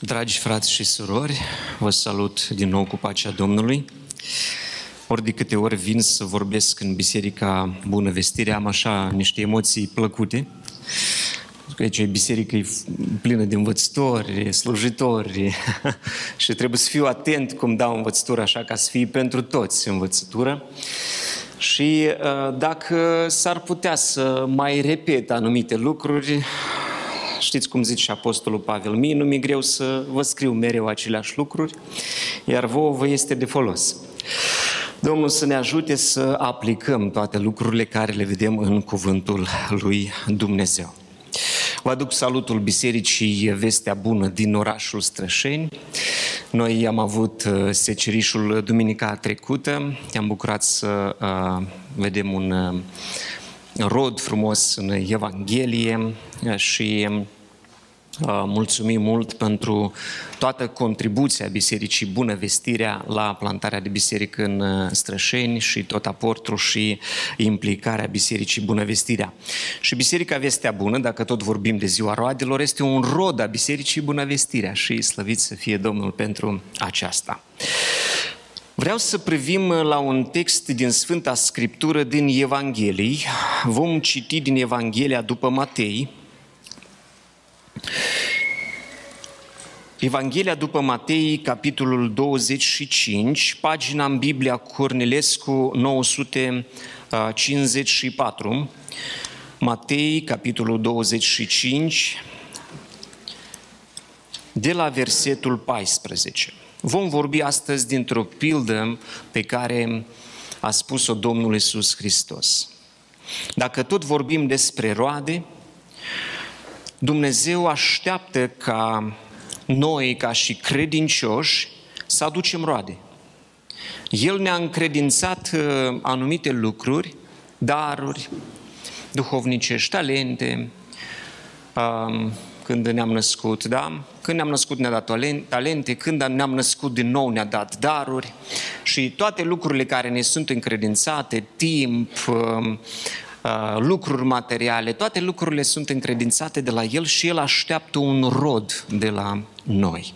Dragi frați și surori, vă salut din nou cu pacea Domnului. Ori de câte ori vin să vorbesc în Biserica Bună Vestire, am așa niște emoții plăcute. Că aici e biserică e plină de învățători, slujitori și trebuie să fiu atent cum dau învățătură așa ca să fie pentru toți învățătură. Și uh, dacă s-ar putea să mai repet anumite lucruri, Știți cum zice Apostolul Pavel, mie nu mi-e greu să vă scriu mereu aceleași lucruri, iar vouă vă este de folos. Domnul să ne ajute să aplicăm toate lucrurile care le vedem în cuvântul lui Dumnezeu. Vă aduc salutul Bisericii Vestea Bună din orașul Strășeni. Noi am avut uh, secerișul duminica trecută. Te-am bucurat să uh, vedem un uh, rod frumos în Evanghelie și mulțumim mult pentru toată contribuția Bisericii Bună Vestirea la plantarea de biserică în Strășeni și tot aportul și implicarea Bisericii Bună Vestirea. Și Biserica Vestea Bună, dacă tot vorbim de ziua roadelor, este un rod a Bisericii Bună Vestirea și slăvit să fie Domnul pentru aceasta. Vreau să privim la un text din Sfânta Scriptură din Evanghelii. Vom citi din Evanghelia după Matei. Evanghelia după Matei, capitolul 25, pagina în Biblia Cornilescu 954. Matei, capitolul 25, de la versetul 14. Vom vorbi astăzi dintr-o pildă pe care a spus-o Domnul Isus Hristos. Dacă tot vorbim despre roade, Dumnezeu așteaptă ca noi, ca și credincioși, să aducem roade. El ne-a încredințat uh, anumite lucruri, daruri, duhovnicești, talente, um, când ne-am născut, da? Când ne-am născut ne-a dat talente, când ne-am născut din nou ne-a dat daruri și toate lucrurile care ne sunt încredințate, timp, um, uh, lucruri materiale, toate lucrurile sunt încredințate de la El și El așteaptă un rod de la noi.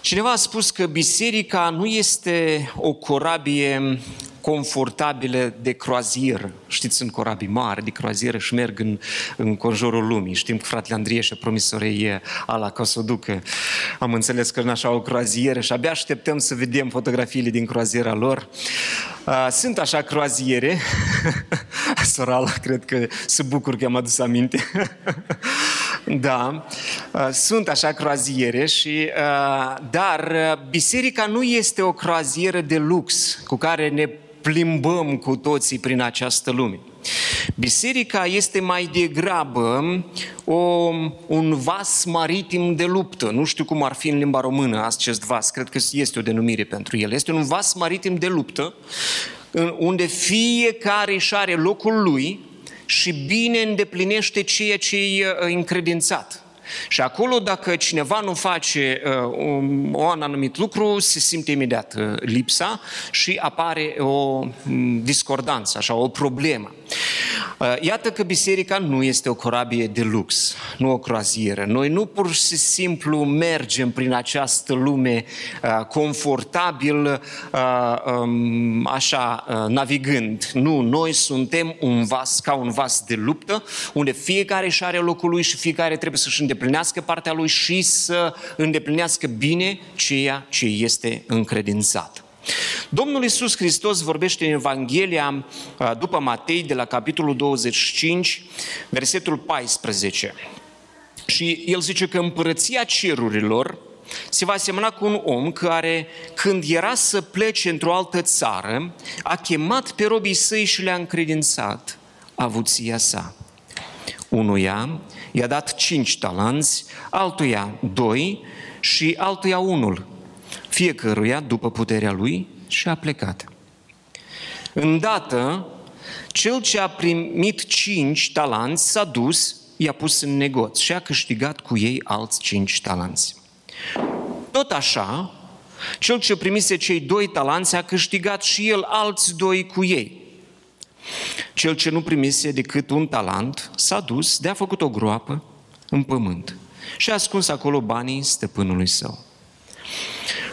Cineva a spus că biserica nu este o corabie confortabile de croazieră. Știți, sunt corabii mari de croazieră și merg în, în conjurul lumii. Știm că fratele Andrie și-a promis sorei ala ca să o ducă. Am înțeles că în așa o croazieră și abia așteptăm să vedem fotografiile din croaziera lor. Sunt așa croaziere. Sorala, cred că se bucur că am adus aminte. Da, sunt așa croaziere și dar biserica nu este o croazieră de lux cu care ne plimbăm cu toții prin această lume. Biserica este mai degrabă o, un vas maritim de luptă. Nu știu cum ar fi în limba română acest vas, cred că este o denumire pentru el. Este un vas maritim de luptă unde fiecare își are locul lui și bine îndeplinește ceea ce e uh, încredințat. Și acolo, dacă cineva nu face uh, un, un anumit lucru, se simte imediat uh, lipsa și apare o um, discordanță, așa, o problemă. Uh, iată că biserica nu este o corabie de lux, nu o croazieră. Noi nu pur și simplu mergem prin această lume uh, confortabil, uh, um, așa, navigând. Nu, noi suntem un vas, ca un vas de luptă, unde fiecare își are locul lui și fiecare trebuie să-și îndeplinească partea lui și să îndeplinească bine ceea ce este încredințat. Domnul Iisus Hristos vorbește în Evanghelia după Matei de la capitolul 25, versetul 14. Și el zice că împărăția cerurilor se va asemăna cu un om care, când era să plece într-o altă țară, a chemat pe robii săi și le-a încredințat avuția sa. Unuia i-a dat cinci talanți, altuia doi și altuia unul, fiecăruia după puterea lui și a plecat. Îndată, cel ce a primit cinci talanți s-a dus, i-a pus în negoț și a câștigat cu ei alți cinci talanți. Tot așa, cel ce primise cei doi talanți a câștigat și el alți doi cu ei. Cel ce nu primise decât un talent s-a dus de a făcut o groapă în pământ și a ascuns acolo banii stăpânului său.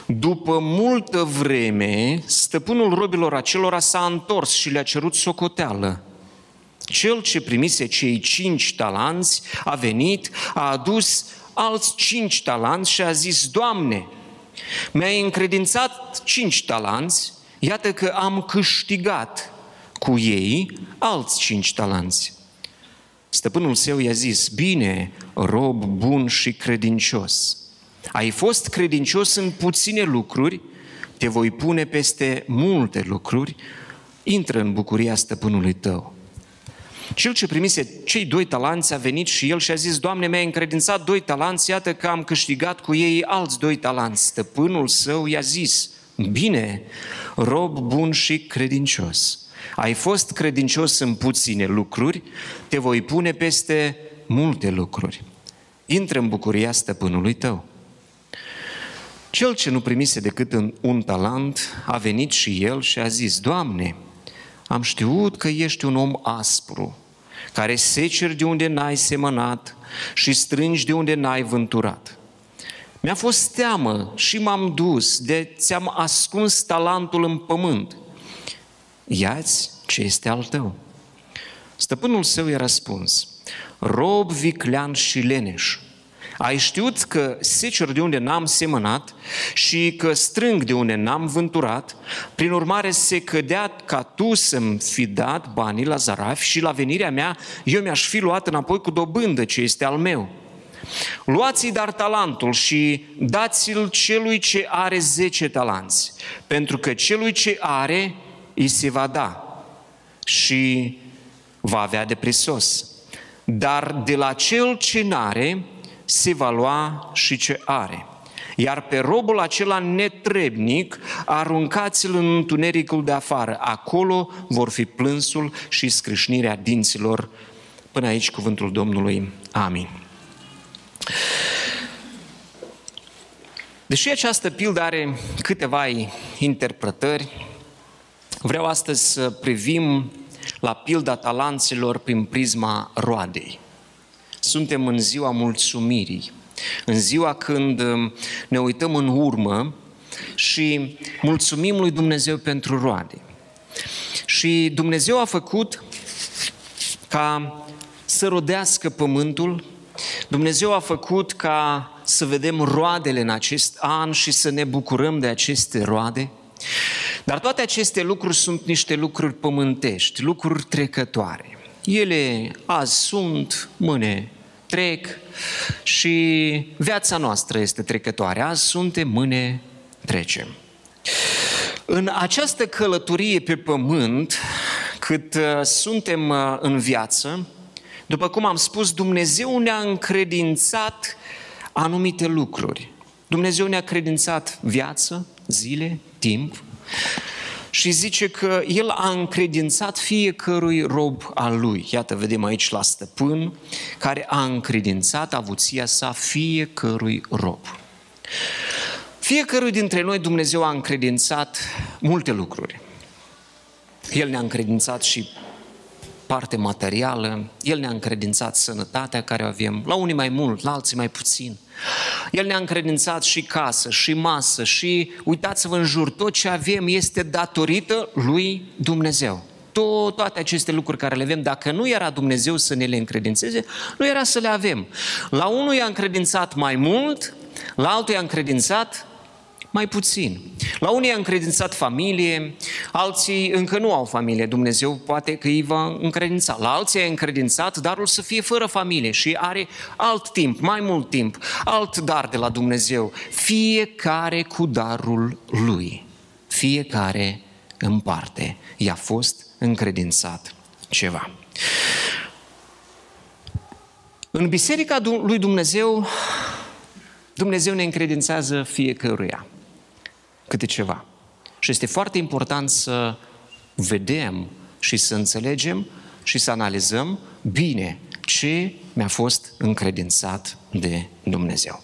După multă vreme, stăpânul robilor acelora s-a întors și le-a cerut socoteală. Cel ce primise cei cinci talanți a venit, a adus alți cinci talanți și a zis, Doamne, mi-ai încredințat cinci talanți, iată că am câștigat cu ei alți cinci talanți. Stăpânul său i-a zis, bine, rob bun și credincios. Ai fost credincios în puține lucruri, te voi pune peste multe lucruri, intră în bucuria stăpânului tău. Cel ce primise cei doi talanți a venit și el și a zis, Doamne, mi-ai încredințat doi talanți, iată că am câștigat cu ei alți doi talanți. Stăpânul său i-a zis, bine, rob bun și credincios. Ai fost credincios în puține lucruri, te voi pune peste multe lucruri. Intră în bucuria stăpânului tău. Cel ce nu primise decât în un talent a venit și el și a zis, Doamne, am știut că ești un om aspru, care seceri de unde n-ai semănat și strângi de unde n-ai vânturat. Mi-a fost teamă și m-am dus, de ți-am ascuns talentul în pământ. Iați ce este al tău. Stăpânul său i-a răspuns, rob viclean și leneș, ai știut că secer de unde n-am semănat și că strâng de unde n-am vânturat, prin urmare se cădea ca tu să-mi fi dat banii la zaraf și la venirea mea eu mi-aș fi luat înapoi cu dobândă ce este al meu. Luați-i dar talentul și dați-l celui ce are zece talanți, pentru că celui ce are îi se va da și va avea de prisos. Dar de la cel ce n-are, se va lua și ce are. Iar pe robul acela netrebnic, aruncați-l în întunericul de afară. Acolo vor fi plânsul și scrâșnirea dinților. Până aici cuvântul Domnului. Amin. Deși această pildă are câteva interpretări, vreau astăzi să privim la pilda talanților prin prisma roadei suntem în ziua mulțumirii, în ziua când um, ne uităm în urmă și mulțumim lui Dumnezeu pentru roade. Și Dumnezeu a făcut ca să rodească pământul, Dumnezeu a făcut ca să vedem roadele în acest an și să ne bucurăm de aceste roade. Dar toate aceste lucruri sunt niște lucruri pământești, lucruri trecătoare. Ele azi sunt, mâine trec și viața noastră este trecătoare. Azi suntem, mâine trecem. În această călătorie pe pământ, cât uh, suntem uh, în viață, după cum am spus, Dumnezeu ne-a încredințat anumite lucruri. Dumnezeu ne-a credințat viață, zile, timp și zice că el a încredințat fiecărui rob al lui. Iată, vedem aici la stăpân, care a încredințat avuția sa fiecărui rob. Fiecărui dintre noi Dumnezeu a încredințat multe lucruri. El ne-a încredințat și parte materială, El ne-a încredințat sănătatea care o avem, la unii mai mult, la alții mai puțin. El ne-a încredințat și casă, și masă, și uitați-vă în jur, tot ce avem este datorită lui Dumnezeu. Tot, toate aceste lucruri care le avem, dacă nu era Dumnezeu să ne le încredințeze, nu era să le avem. La unul i-a încredințat mai mult, la altul i-a încredințat mai puțin. La unii a încredințat familie, alții încă nu au familie. Dumnezeu poate că îi va încredința. La alții a încredințat darul să fie fără familie și are alt timp, mai mult timp, alt dar de la Dumnezeu. Fiecare cu darul lui. Fiecare în parte. I-a fost încredințat ceva. În Biserica lui Dumnezeu, Dumnezeu ne încredințează fiecăruia câte ceva. Și este foarte important să vedem și să înțelegem și să analizăm bine ce mi-a fost încredințat de Dumnezeu.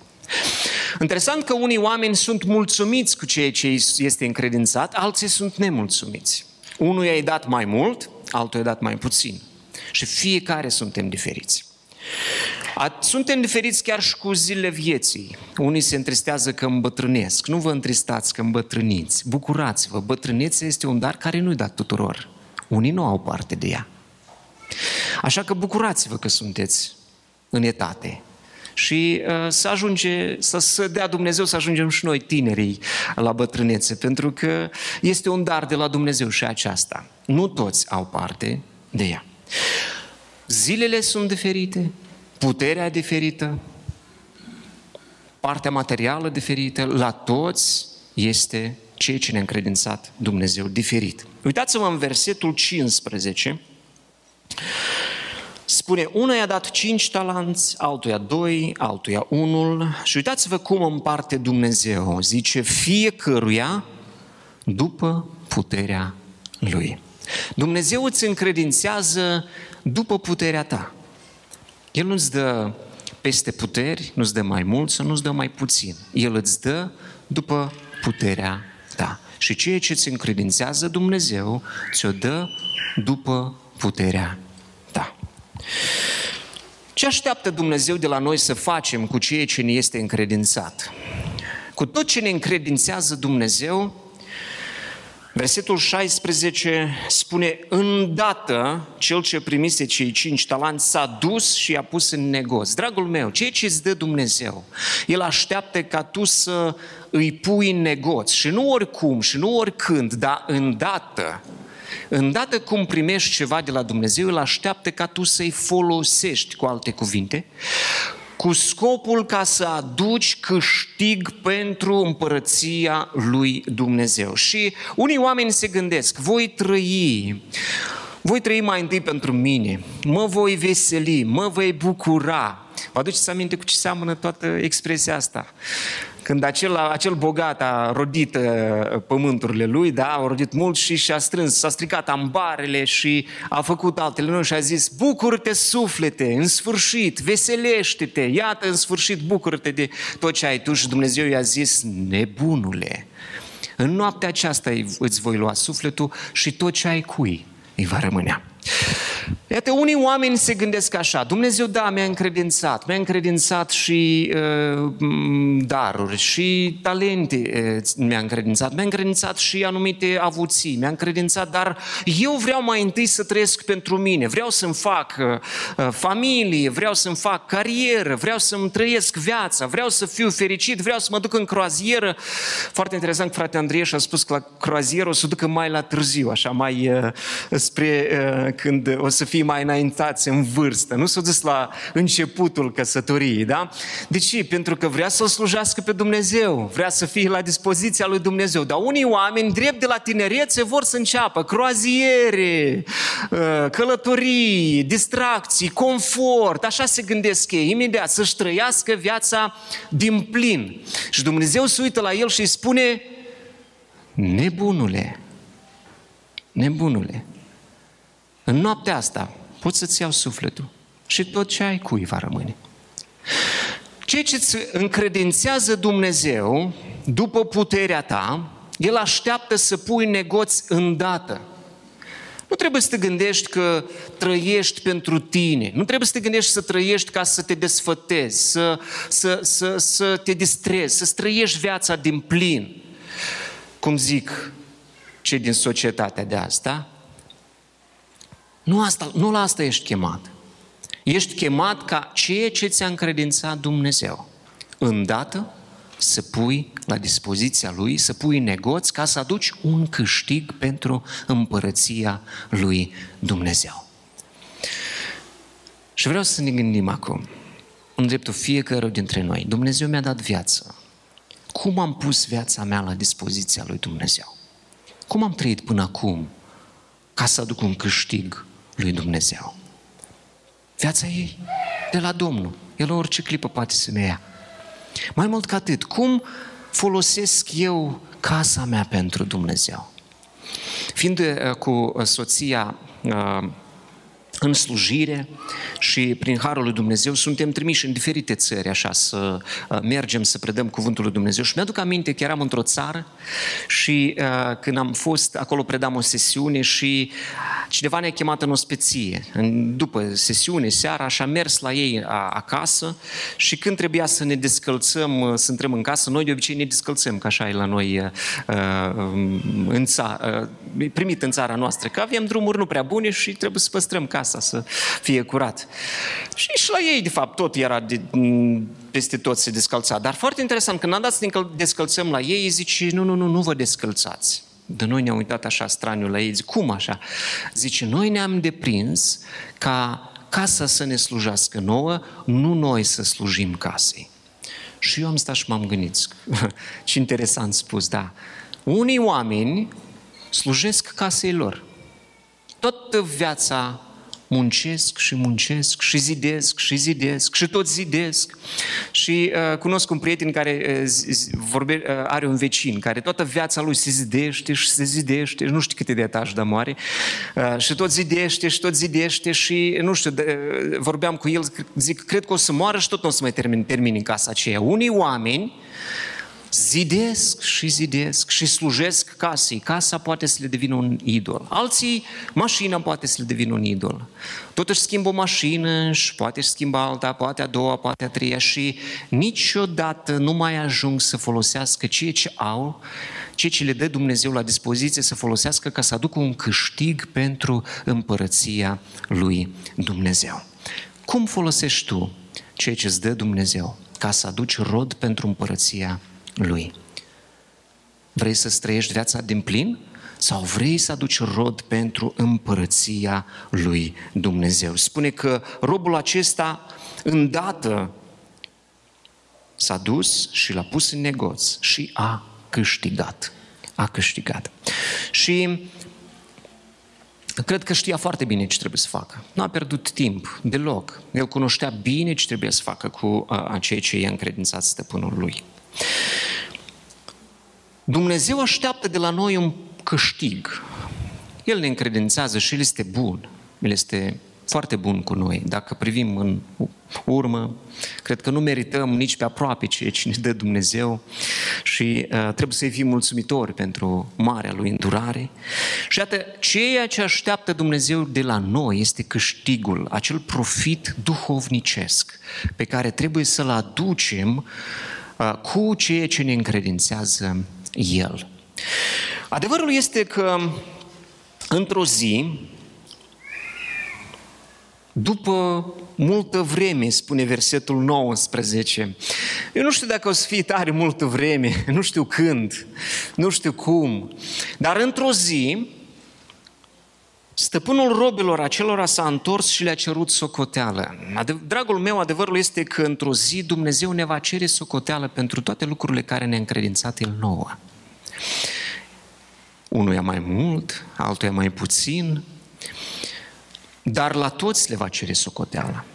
Interesant că unii oameni sunt mulțumiți cu ceea ce este încredințat, alții sunt nemulțumiți. Unul i-a dat mai mult, altul i-a dat mai puțin. Și fiecare suntem diferiți. Suntem diferiți chiar și cu zilele vieții. Unii se întristează că îmbătrânesc. Nu vă întristați că îmbătrâniți. Bucurați-vă. Bătrânețea este un dar care nu-i dat tuturor. Unii nu au parte de ea. Așa că bucurați-vă că sunteți în etate. Și uh, să ajunge, să, să dea Dumnezeu să ajungem și noi tinerii la bătrânețe, pentru că este un dar de la Dumnezeu și aceasta. Nu toți au parte de ea. Zilele sunt diferite, puterea diferită, partea materială diferită, la toți este ceea ce ne-a încredințat Dumnezeu diferit. Uitați-vă în versetul 15, spune, una i-a dat cinci talanți, altuia doi, altuia unul și uitați-vă cum împarte Dumnezeu. Zice, fiecăruia după puterea lui. Dumnezeu îți încredințează după puterea ta. El nu-ți dă peste puteri, nu-ți dă mai mult sau nu-ți dă mai puțin. El îți dă după puterea ta. Și ceea ce îți încredințează Dumnezeu, ți-o dă după puterea ta. Ce așteaptă Dumnezeu de la noi să facem cu ceea ce ne este încredințat? Cu tot ce ne încredințează Dumnezeu, Versetul 16 spune, îndată cel ce primise cei cinci talanți s-a dus și i-a pus în negoț. Dragul meu, ceea ce îți dă Dumnezeu, El așteaptă ca tu să îi pui în negoț și nu oricum și nu oricând, dar îndată. Îndată cum primești ceva de la Dumnezeu, El așteaptă ca tu să-i folosești, cu alte cuvinte, cu scopul ca să aduci câștig pentru împărăția lui Dumnezeu. Și unii oameni se gândesc, voi trăi, voi trăi mai întâi pentru mine, mă voi veseli, mă voi bucura. Vă aduceți aminte cu ce seamănă toată expresia asta? Când acel, acel bogat a rodit uh, pământurile lui, da, a rodit mult și și-a strâns, s-a stricat ambarele și a făcut altele noi și a zis, bucură-te suflete, în sfârșit, veselește-te, iată în sfârșit, bucură-te de tot ce ai tu și Dumnezeu i-a zis, nebunule, în noaptea aceasta îți voi lua sufletul și tot ce ai cui îi va rămânea. Iată, unii oameni se gândesc așa, Dumnezeu, da, mi-a încredințat, mi-a încredințat și uh, daruri, și talente uh, mi-a încredințat, mi-a încredințat și anumite avuții, mi-a încredințat, dar eu vreau mai întâi să trăiesc pentru mine, vreau să-mi fac uh, familie, vreau să-mi fac carieră, vreau să-mi trăiesc viața, vreau să fiu fericit, vreau să mă duc în croazieră. Foarte interesant, frate Andrei și-a spus că la croazieră o să ducă mai la târziu, așa, mai uh, spre uh, când o să fie mai înaintați în vârstă, nu s-a dus la începutul căsătoriei, da? De ce? Pentru că vrea să-L slujească pe Dumnezeu, vrea să fie la dispoziția lui Dumnezeu. Dar unii oameni, drept de la tinerețe, vor să înceapă croaziere, uh, călătorii, distracții, confort, așa se gândesc ei, imediat să-și trăiască viața din plin. Și Dumnezeu se uită la el și îi spune, nebunule, nebunule, în noaptea asta poți să-ți iau sufletul și tot ce ai cui va rămâne. Ceea ce îți încredințează Dumnezeu după puterea ta, El așteaptă să pui negoți îndată. Nu trebuie să te gândești că trăiești pentru tine. Nu trebuie să te gândești să trăiești ca să te desfătezi, să, să, să, să te distrezi, să trăiești viața din plin. Cum zic cei din societatea de asta, nu, asta, nu la asta ești chemat. Ești chemat ca ceea ce ți-a încredințat Dumnezeu. Îndată să pui la dispoziția Lui, să pui negoți ca să aduci un câștig pentru împărăția Lui Dumnezeu. Și vreau să ne gândim acum, în dreptul fiecare dintre noi. Dumnezeu mi-a dat viață. Cum am pus viața mea la dispoziția lui Dumnezeu? Cum am trăit până acum ca să aduc un câștig lui Dumnezeu. Viața ei de la Domnul. El orice clipă poate să ne ia. Mai mult ca atât, cum folosesc eu casa mea pentru Dumnezeu? Fiind uh, cu soția uh, în slujire și prin Harul lui Dumnezeu suntem trimiși în diferite țări așa să uh, mergem să predăm Cuvântul lui Dumnezeu. Și mi-aduc aminte că eram într-o țară și uh, când am fost acolo predam o sesiune și Cineva ne-a chemat în ospeție, în, după sesiune, seara, și a mers la ei a, acasă și când trebuia să ne descălțăm, să intrăm în casă, noi de obicei ne descălțăm, ca așa e la noi uh, în țara, uh, primit în țara noastră, că avem drumuri nu prea bune și trebuie să păstrăm casa să fie curat. Și și la ei, de fapt, tot era de, peste tot se descălța. Dar foarte interesant, când am dat să ne descălțăm la ei, zice, nu, nu, nu, nu vă descălțați. De noi ne-am uitat așa straniu la ei, zic, cum așa? Zice, noi ne-am deprins ca casa să ne slujească nouă, nu noi să slujim casei. Și eu am stat și m-am gândit, ce interesant spus, da. Unii oameni slujesc casei lor. Toată viața muncesc și muncesc și zidesc și zidesc și tot zidesc. Și uh, cunosc un prieten care uh, vorbe, uh, are un vecin care toată viața lui se zidește și se zidește, nu știu câte de etaj de moare, uh, și tot zidește și tot zidește și nu știu, de, uh, vorbeam cu el, zic, cred că o să moară și tot nu o să mai termin, termin în casa aceea. Unii oameni zidesc și zidesc și slujesc casei. Casa poate să le devină un idol. Alții, mașina poate să le devină un idol. Tot își schimbă o mașină și poate își schimbă alta, poate a doua, poate a treia și niciodată nu mai ajung să folosească ceea ce au, ceea ce le dă Dumnezeu la dispoziție să folosească ca să aducă un câștig pentru împărăția lui Dumnezeu. Cum folosești tu ceea ce îți dă Dumnezeu ca să aduci rod pentru împărăția lui. Vrei să străiești viața din plin? Sau vrei să aduci rod pentru împărăția lui Dumnezeu? Spune că robul acesta îndată s-a dus și l-a pus în negoț și a câștigat. A câștigat. Și cred că știa foarte bine ce trebuie să facă. Nu a pierdut timp deloc. El cunoștea bine ce trebuie să facă cu ceea ce i-a încredințat stăpânul lui. Dumnezeu așteaptă de la noi un câștig. El ne încredințează și El este bun. El este foarte bun cu noi. Dacă privim în urmă, cred că nu merităm nici pe aproape ceea ce ne dă Dumnezeu și uh, trebuie să-i fim mulțumitori pentru marea lui îndurare. Și iată, ceea ce așteaptă Dumnezeu de la noi este câștigul, acel profit duhovnicesc pe care trebuie să-l aducem uh, cu ceea ce ne încredințează el. Adevărul este că într-o zi, după multă vreme, spune versetul 19, eu nu știu dacă o să fie tare multă vreme, nu știu când, nu știu cum, dar într-o zi, Stăpânul robilor acelora s-a întors și le-a cerut socoteală. Dragul meu, adevărul este că într-o zi Dumnezeu ne va cere socoteală pentru toate lucrurile care ne-a încredințat El nouă. Unuia mai mult, altuia mai puțin, dar la toți le va cere socoteală.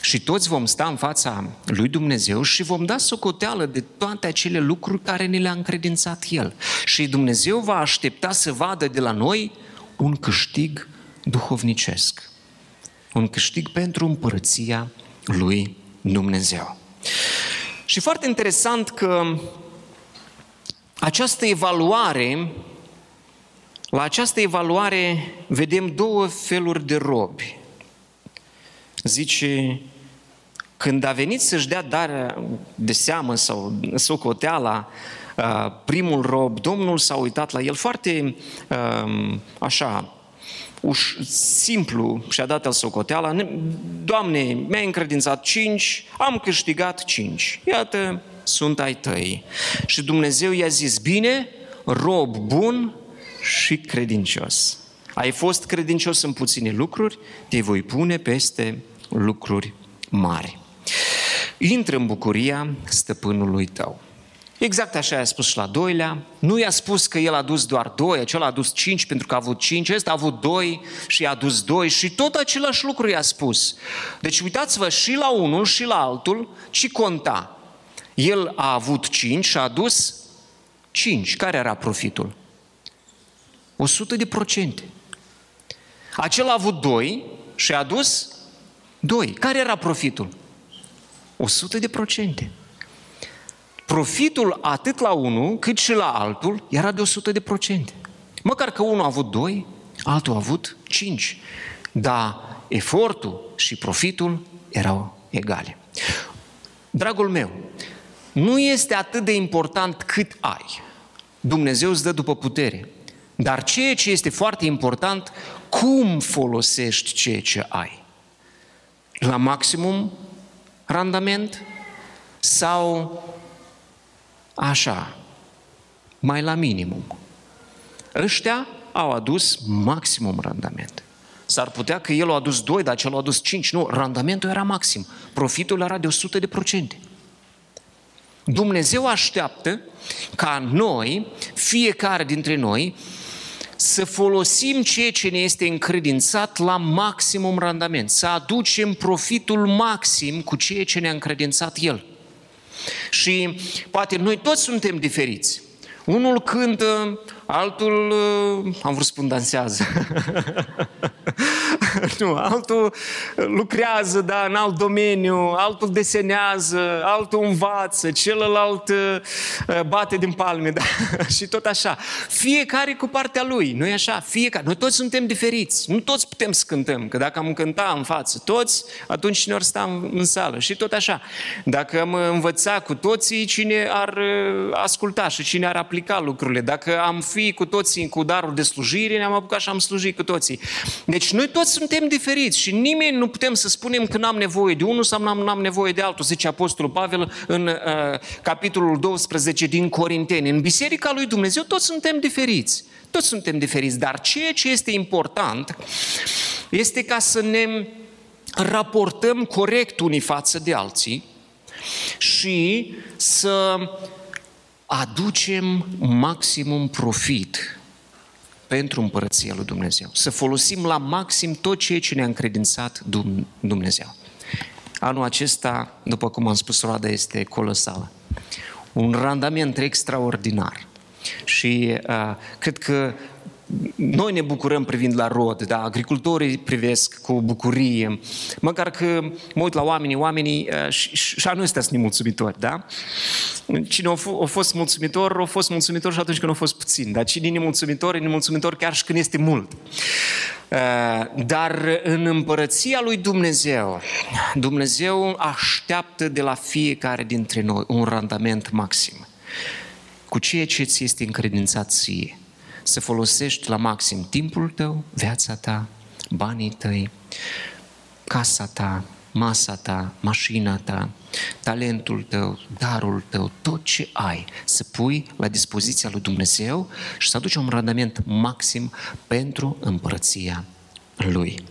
Și toți vom sta în fața lui Dumnezeu și vom da socoteală de toate acele lucruri care ne le-a încredințat El. Și Dumnezeu va aștepta să vadă de la noi un câștig duhovnicesc. Un câștig pentru împărăția lui Dumnezeu. Și foarte interesant că această evaluare, la această evaluare vedem două feluri de robi. Zice, când a venit să-și dea darea de seamă sau socoteala, primul rob, Domnul s-a uitat la el foarte așa, uș, simplu și-a dat el socoteala, Doamne, mi-ai încredințat cinci, am câștigat cinci. Iată, sunt ai tăi. Și Dumnezeu i-a zis, bine, rob bun și credincios. Ai fost credincios în puține lucruri, te voi pune peste lucruri mari. Intră în bucuria stăpânului tău. Exact așa i-a spus și la doilea. Nu i-a spus că el a dus doar doi, acela a dus cinci pentru că a avut cinci, ăsta a avut doi și i-a dus doi și tot același lucru i-a spus. Deci uitați-vă și la unul și la altul ce conta. El a avut cinci și a adus cinci. Care era profitul? 100 de procente. Acel a avut doi și a adus doi. Care era profitul? 100 de procente. Profitul atât la unul cât și la altul era de 100 de procente. Măcar că unul a avut doi, altul a avut 5. Dar efortul și profitul erau egale. Dragul meu, nu este atât de important cât ai. Dumnezeu îți dă după putere. Dar ceea ce este foarte important, cum folosești ceea ce ai. La maximum randament sau așa, mai la minimum. Ăștia au adus maximum randament. S-ar putea că el a adus 2, dar cel a adus 5. Nu, randamentul era maxim. Profitul era de 100 de procente. Dumnezeu așteaptă ca noi, fiecare dintre noi, să folosim ceea ce ne este încredințat la maximum randament, să aducem profitul maxim cu ceea ce ne-a încredințat El. Și poate noi toți suntem diferiți. Unul cântă, altul, uh, am vrut să spun dansează. nu, altul lucrează, da, în alt domeniu, altul desenează, altul învață, celălalt uh, bate din palme, da, și tot așa. Fiecare cu partea lui, nu e așa? Fiecare. Noi toți suntem diferiți, nu toți putem să cântăm, că dacă am cânta în față toți, atunci cine ori sta în, în sală și tot așa. Dacă am învăța cu toții, cine ar uh, asculta și cine ar aplica lucrurile. Dacă am fi cu toții cu darul de slujire, ne-am apucat și am slujit cu toții. Deci noi toți suntem diferiți și nimeni nu putem să spunem că n-am nevoie de unul sau n-am, n-am nevoie de altul, zice Apostolul Pavel în uh, capitolul 12 din Corinteni. În Biserica lui Dumnezeu toți suntem diferiți. Toți suntem diferiți, dar ceea ce este important este ca să ne raportăm corect unii față de alții și să aducem maximum profit pentru împărăția lui Dumnezeu. Să folosim la maxim tot ceea ce ne-a încredințat Dumnezeu. Anul acesta, după cum am spus, roada este colosală. Un randament extraordinar. Și uh, cred că noi ne bucurăm privind la rod, da? agricultorii privesc cu bucurie, măcar că mă uit la oamenii, oamenii uh, și, și nu ăstea sunt nemulțumitori, da? Cine a, f- a fost mulțumitor, a fost mulțumitor și atunci când a fost puțin, dar cine e nemulțumitor, e nemulțumitor chiar și când este mult. Uh, dar în împărăția lui Dumnezeu, Dumnezeu așteaptă de la fiecare dintre noi un randament maxim cu ceea ce ți este încredințat ție să folosești la maxim timpul tău, viața ta, banii tăi, casa ta, masa ta, mașina ta, talentul tău, darul tău, tot ce ai, să pui la dispoziția lui Dumnezeu și să aduci un randament maxim pentru împărăția Lui.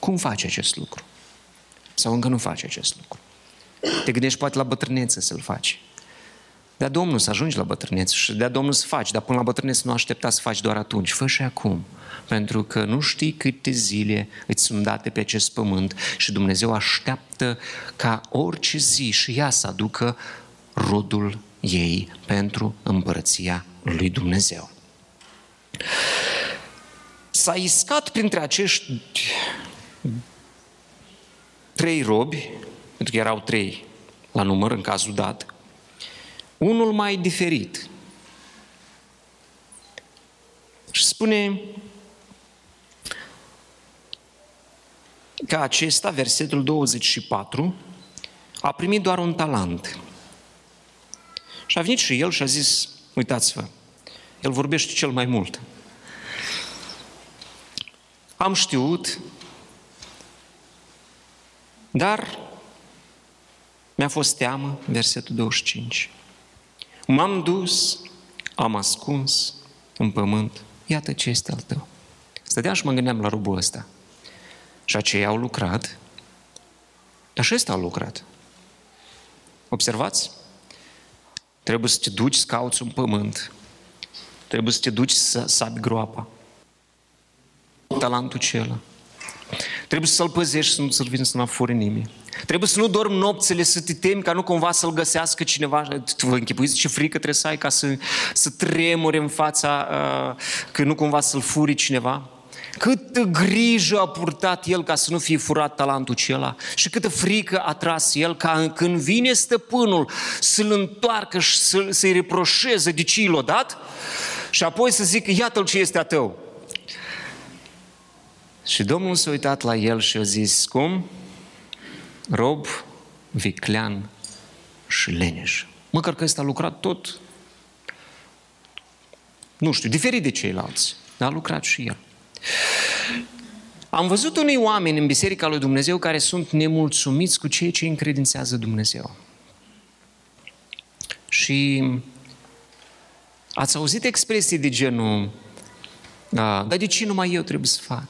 Cum faci acest lucru? Sau încă nu faci acest lucru? Te gândești poate la bătrânețe să-l faci. Dea Domnul să ajungi la bătrânețe și dea Domnul să faci, dar până la bătrânețe nu aștepta să faci doar atunci. Fă și acum. Pentru că nu știi câte zile îți sunt date pe acest pământ și Dumnezeu așteaptă ca orice zi și ea să aducă rodul ei pentru împărăția lui Dumnezeu. S-a iscat printre acești trei robi, pentru că erau trei la număr în cazul dat, unul mai diferit. Și spune că acesta, versetul 24, a primit doar un talent. Și a venit și el și a zis, uitați-vă, el vorbește cel mai mult. Am știut, dar mi-a fost teamă, versetul 25. M-am dus, am ascuns în pământ, iată ce este al tău. Stăteam și mă gândeam la robul ăsta. Și aceia au lucrat, dar și ăsta au lucrat. Observați? Trebuie să te duci să cauți un pământ. Trebuie să te duci să sabi groapa. Talentul acela. Trebuie să-l păzești, să nu să-l vină să nu fure nimeni. Trebuie să nu dormi nopțile, să te temi ca nu cumva să-l găsească cineva. Vă închipuiți ce frică trebuie să ai ca să, să tremuri în fața uh, că nu cumva să-l furi cineva? Câtă grijă a purtat el ca să nu fie furat talentul acela și câtă frică a tras el ca când vine stăpânul să-l întoarcă și să, să-i reproșeze de ce l-a dat și apoi să zică, iată-l ce este a tău. Și Domnul s-a uitat la el și a zis, cum? Rob, viclean și leneș. Măcar că ăsta a lucrat tot, nu știu, diferit de ceilalți, dar a lucrat și el. Am văzut unii oameni în Biserica lui Dumnezeu care sunt nemulțumiți cu ceea ce încredințează Dumnezeu. Și ați auzit expresii de genul, da, dar de ce numai eu trebuie să fac?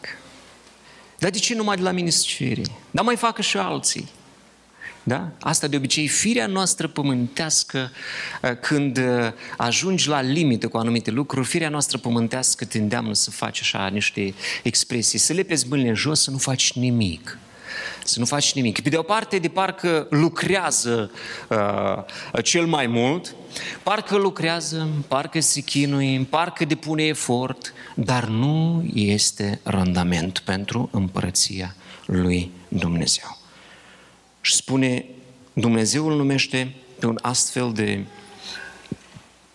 Dar de ce numai de la mine să cere? Dar mai facă și alții. Da? Asta de obicei, firea noastră pământească, uh, când uh, ajungi la limită cu anumite lucruri, firea noastră pământească te îndeamnă să faci așa niște expresii, să le pezi mâinile jos, să nu faci nimic. Să nu faci nimic. Pe de o parte, de parcă lucrează uh, cel mai mult, parcă lucrează, parcă se chinuie, parcă depune efort, dar nu este randament pentru împărăția lui Dumnezeu. Și spune, Dumnezeu îl numește pe un astfel de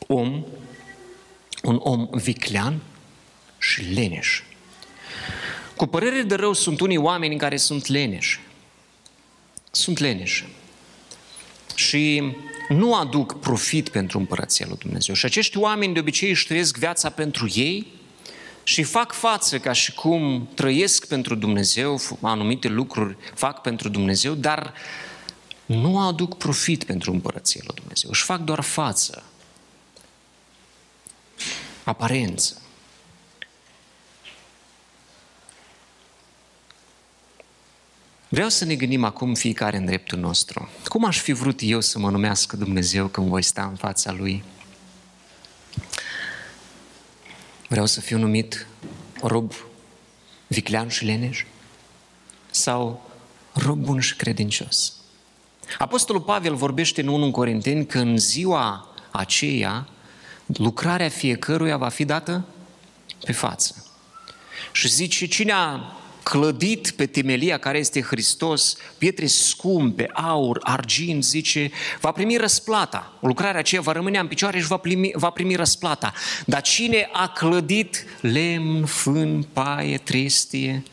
om, un om viclean și leneș. Cu părere de rău sunt unii oameni în care sunt leneși. Sunt leneși. Și nu aduc profit pentru împărăția lui Dumnezeu. Și acești oameni de obicei își trăiesc viața pentru ei și fac față ca și cum trăiesc pentru Dumnezeu, anumite lucruri fac pentru Dumnezeu, dar nu aduc profit pentru împărăția lui Dumnezeu. Își fac doar față, aparență. Vreau să ne gândim acum fiecare în dreptul nostru. Cum aș fi vrut eu să mă numească Dumnezeu când voi sta în fața Lui? Vreau să fiu numit rob viclean și leneș? Sau rob bun și credincios? Apostolul Pavel vorbește în 1 Corinteni că în ziua aceea lucrarea fiecăruia va fi dată pe față. Și zice, cine a clădit pe temelia care este Hristos, pietre scumpe, aur, argint, zice, va primi răsplata. Lucrarea aceea va rămâne în picioare și va primi, va primi răsplata. Dar cine a clădit lemn, fân, paie, trestie,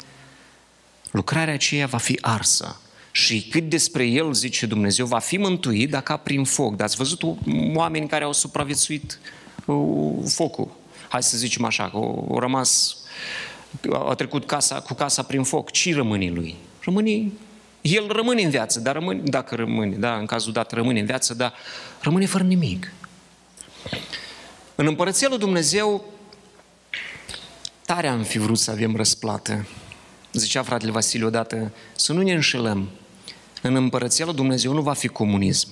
lucrarea aceea va fi arsă. Și cât despre el, zice Dumnezeu, va fi mântuit dacă prin foc. Dar ați văzut oameni care au supraviețuit uh, focul. Hai să zicem așa, că au rămas a trecut casa, cu casa prin foc, ce rămâne lui? Rămâne, el rămâne în viață, dar rămâne, dacă rămâne, da, în cazul dat rămâne în viață, dar rămâne fără nimic. În Împărăția lui Dumnezeu, tare am fi vrut să avem răsplată. Zicea fratele Vasile odată, să nu ne înșelăm. În Împărăția lui Dumnezeu nu va fi comunism.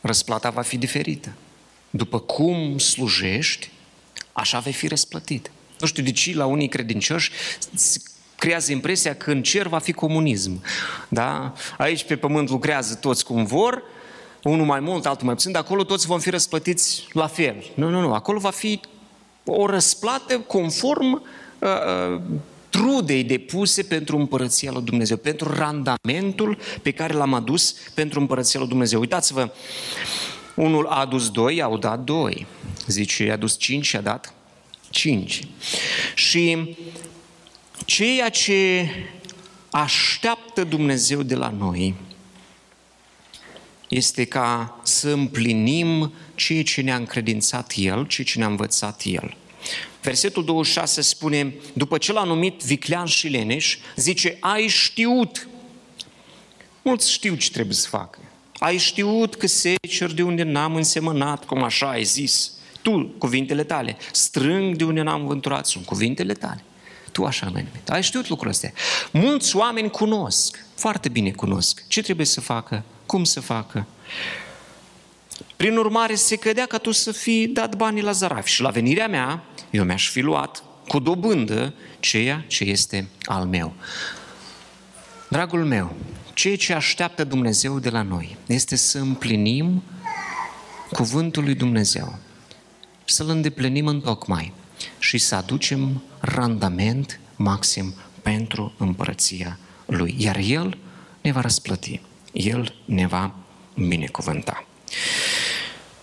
Răsplata va fi diferită. După cum slujești, așa vei fi răsplătit. Nu știu de ce la unii credincioși creează impresia că în cer va fi comunism. Da? Aici pe pământ lucrează toți cum vor, unul mai mult, altul mai puțin, dar acolo toți vom fi răsplătiți la fel. Nu, nu, nu. Acolo va fi o răsplată conform uh, uh, trudei depuse pentru împărăția lui Dumnezeu, pentru randamentul pe care l-am adus pentru împărăția lui Dumnezeu. Uitați-vă, unul a adus doi, au dat doi. Zice, i-a adus cinci și a dat 5. Și ceea ce așteaptă Dumnezeu de la noi este ca să împlinim ceea ce ne-a încredințat El, ceea ce ne-a învățat El. Versetul 26 spune, după ce l-a numit viclean și leneș, zice, ai știut. Mulți știu ce trebuie să facă. Ai știut că secer de unde n-am însemănat, cum așa ai zis tu, cuvintele tale. Strâng de unde n-am vânturat, sunt cuvintele tale. Tu așa mai numit. Ai știut lucrul ăsta. Mulți oameni cunosc, foarte bine cunosc, ce trebuie să facă, cum să facă. Prin urmare, se cădea ca tu să fii dat banii la zaraf. Și la venirea mea, eu mi-aș fi luat cu dobândă ceea ce este al meu. Dragul meu, ceea ce așteaptă Dumnezeu de la noi este să împlinim cuvântul lui Dumnezeu să-l îndeplinim în tocmai și să aducem randament maxim pentru împărăția Lui. Iar El ne va răsplăti. El ne va binecuvânta.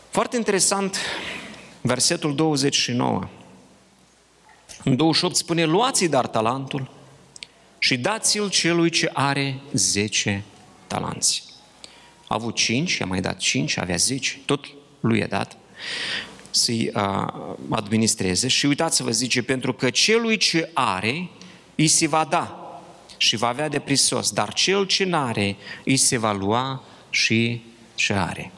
Foarte interesant, versetul 29. În 28 spune, luați-i dar talentul și dați-l celui ce are 10 talanți. A avut 5, i-a mai dat 5, avea 10, tot lui a dat să-i administreze și uitați-vă, zice, pentru că celui ce are, îi se va da și va avea de prisos, dar cel ce n-are, îi se va lua și ce are.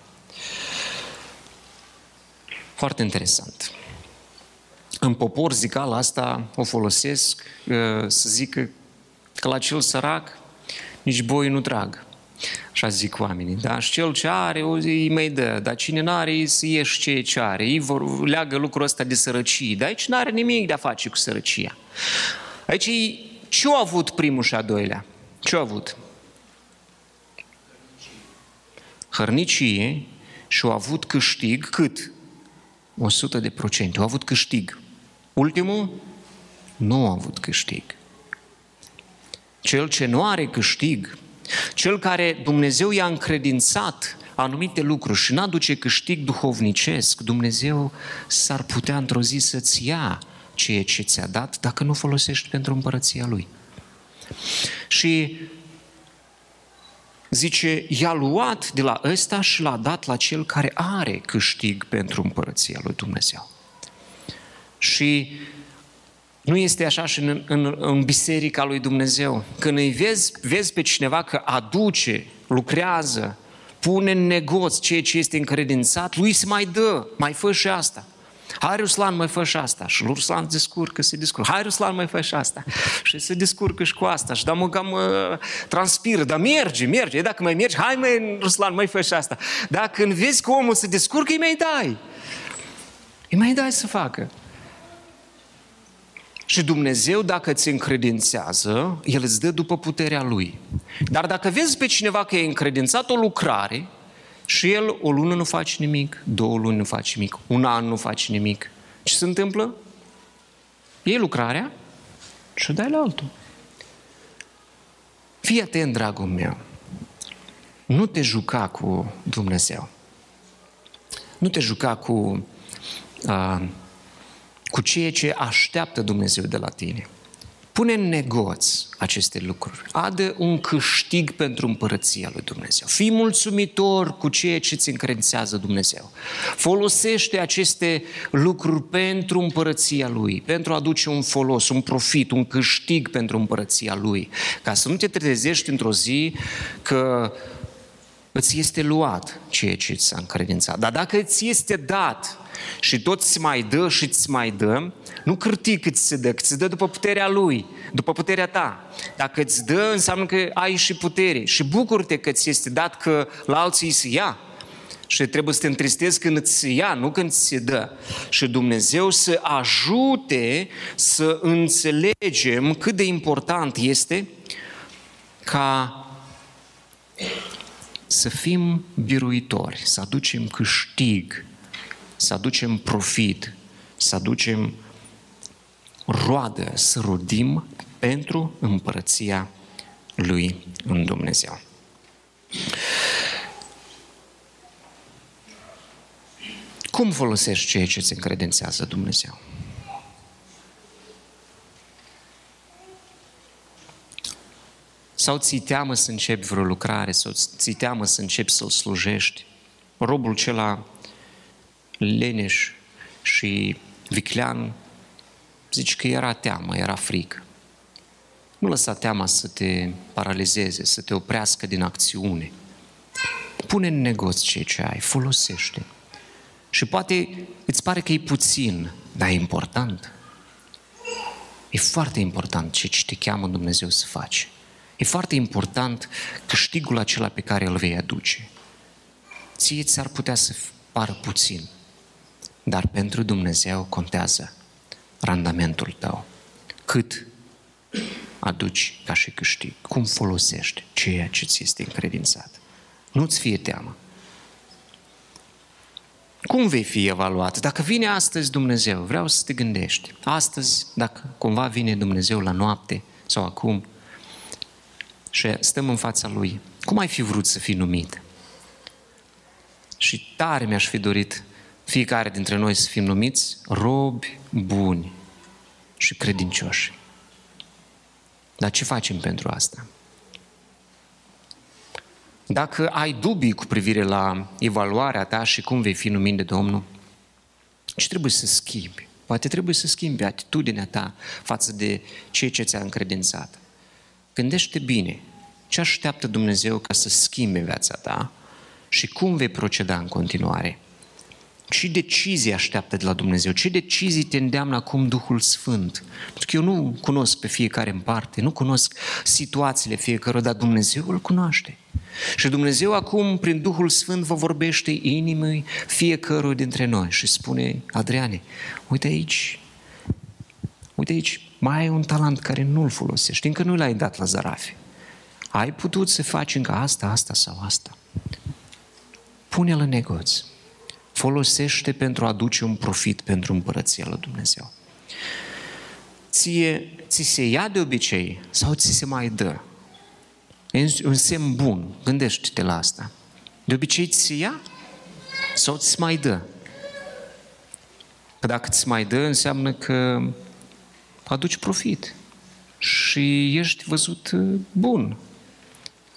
Foarte interesant. În popor zicala asta o folosesc să zică că la cel sărac nici boi nu trag. Așa zic oamenii, da? Și cel ce are, îi mai dă, dar cine nu are, îi să ieși ce ce are. Ei vor, leagă lucrul ăsta de sărăcie, dar aici nu are nimic de a face cu sărăcia. Aici ce au avut primul și a doilea? Ce au avut? Hărnicie și au avut câștig cât? 100 de procente. Au avut câștig. Ultimul? Nu a avut câștig. Cel ce nu are câștig, cel care Dumnezeu i-a încredințat anumite lucruri și n-aduce câștig duhovnicesc, Dumnezeu s-ar putea într-o zi să-ți ia ceea ce ți-a dat dacă nu folosești pentru împărăția Lui. Și zice, i-a luat de la ăsta și l-a dat la cel care are câștig pentru împărăția lui Dumnezeu. Și nu este așa și în, în, în biserica lui Dumnezeu. Când îi vezi, vezi pe cineva că aduce, lucrează, pune în negoț ceea ce este încredințat, lui se mai dă, mai fă și asta. Hai, Ruslan, mai fă și asta. Și Ruslan descurcă, se descurcă. Hai, Ruslan, mai fă și asta. Și se descurcă și cu asta. Și da, mă cam uh, transpiră. Dar merge, merge. E, dacă mai mergi, hai, mai, Ruslan, mai fă și asta. Dar când vezi că omul se descurcă, îi mai dai. Îi mai dai să facă. Și Dumnezeu, dacă ți încredințează, El îți dă după puterea Lui. Dar dacă vezi pe cineva că e încredințat o lucrare și el o lună nu face nimic, două luni nu face nimic, un an nu face nimic, ce se întâmplă? Iei lucrarea și o dai la altul. Fii atent, dragul meu. Nu te juca cu Dumnezeu. Nu te juca cu uh, cu ceea ce așteaptă Dumnezeu de la tine. Pune în negoț aceste lucruri. Adă un câștig pentru împărăția lui Dumnezeu. Fii mulțumitor cu ceea ce ți încredințează Dumnezeu. Folosește aceste lucruri pentru împărăția lui, pentru a aduce un folos, un profit, un câștig pentru împărăția lui. Ca să nu te trezești într-o zi că îți este luat ceea ce ți-a încredințat. Dar dacă îți este dat și tot ți mai dă și ți mai dă, nu cârti cât ți se dă, cât ți dă după puterea Lui, după puterea ta. Dacă îți dă, înseamnă că ai și putere. Și bucur-te că ți este dat că la alții se ia. Și trebuie să te întristezi când îți ia, nu când ți se dă. Și Dumnezeu să ajute să înțelegem cât de important este ca să fim biruitori, să aducem câștig, să aducem profit, să aducem roadă, să rodim pentru împărăția lui în Dumnezeu. Cum folosești ceea ce îți încredințează Dumnezeu? Sau ți teamă să începi vreo lucrare, sau ți teamă să începi să-L slujești? Robul cela leneș și viclean, zici că era teamă, era frică. Nu lăsa teama să te paralizeze, să te oprească din acțiune. Pune în negoț ceea ce ai, folosește. Și poate îți pare că e puțin, dar e important. E foarte important ce te cheamă Dumnezeu să faci. E foarte important câștigul acela pe care îl vei aduce. Ție ți-ar putea să pară puțin, dar pentru Dumnezeu contează randamentul tău. Cât aduci ca și câștig? Cum folosești ceea ce ți este încredințat? Nu-ți fie teamă. Cum vei fi evaluat? Dacă vine astăzi Dumnezeu, vreau să te gândești. Astăzi, dacă cumva vine Dumnezeu la noapte sau acum, și stăm în fața Lui. Cum ai fi vrut să fii numit? Și tare mi-aș fi dorit fiecare dintre noi să fim numiți robi buni și credincioși. Dar ce facem pentru asta? Dacă ai dubii cu privire la evaluarea ta și cum vei fi numit de Domnul, ce trebuie să schimbi? Poate trebuie să schimbi atitudinea ta față de ceea ce ți-a încredințat. Gândește bine ce așteaptă Dumnezeu ca să schimbe viața ta și cum vei proceda în continuare. Ce decizii așteaptă de la Dumnezeu? Ce decizii te îndeamnă acum Duhul Sfânt? Pentru că eu nu cunosc pe fiecare în parte, nu cunosc situațiile fiecăruia, dar Dumnezeu îl cunoaște. Și Dumnezeu acum, prin Duhul Sfânt, vă vorbește inimii fiecărui dintre noi și spune, Adriane, uite aici, uite aici, mai ai un talent care nu-l folosești, încă nu l-ai dat la zarafe. Ai putut să faci încă asta, asta sau asta. Pune-l în negoț. Folosește pentru a aduce un profit pentru împărăția lui Dumnezeu. Ție, ți se ia de obicei sau ți se mai dă? E un semn bun. Gândește-te la asta. De obicei ți se ia sau ți mai dă? Că dacă ți mai dă, înseamnă că aduci profit și ești văzut uh, bun.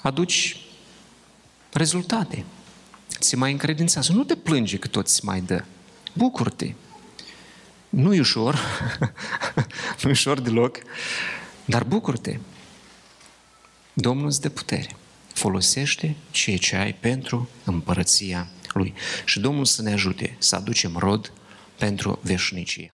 Aduci rezultate. Ți mai încredințează. Nu te plânge că tot ți mai dă. Bucur-te. Nu e ușor, nu e ușor deloc, dar bucur-te. Domnul îți dă putere. Folosește ceea ce ai pentru împărăția Lui. Și Domnul să ne ajute să aducem rod pentru veșnicie.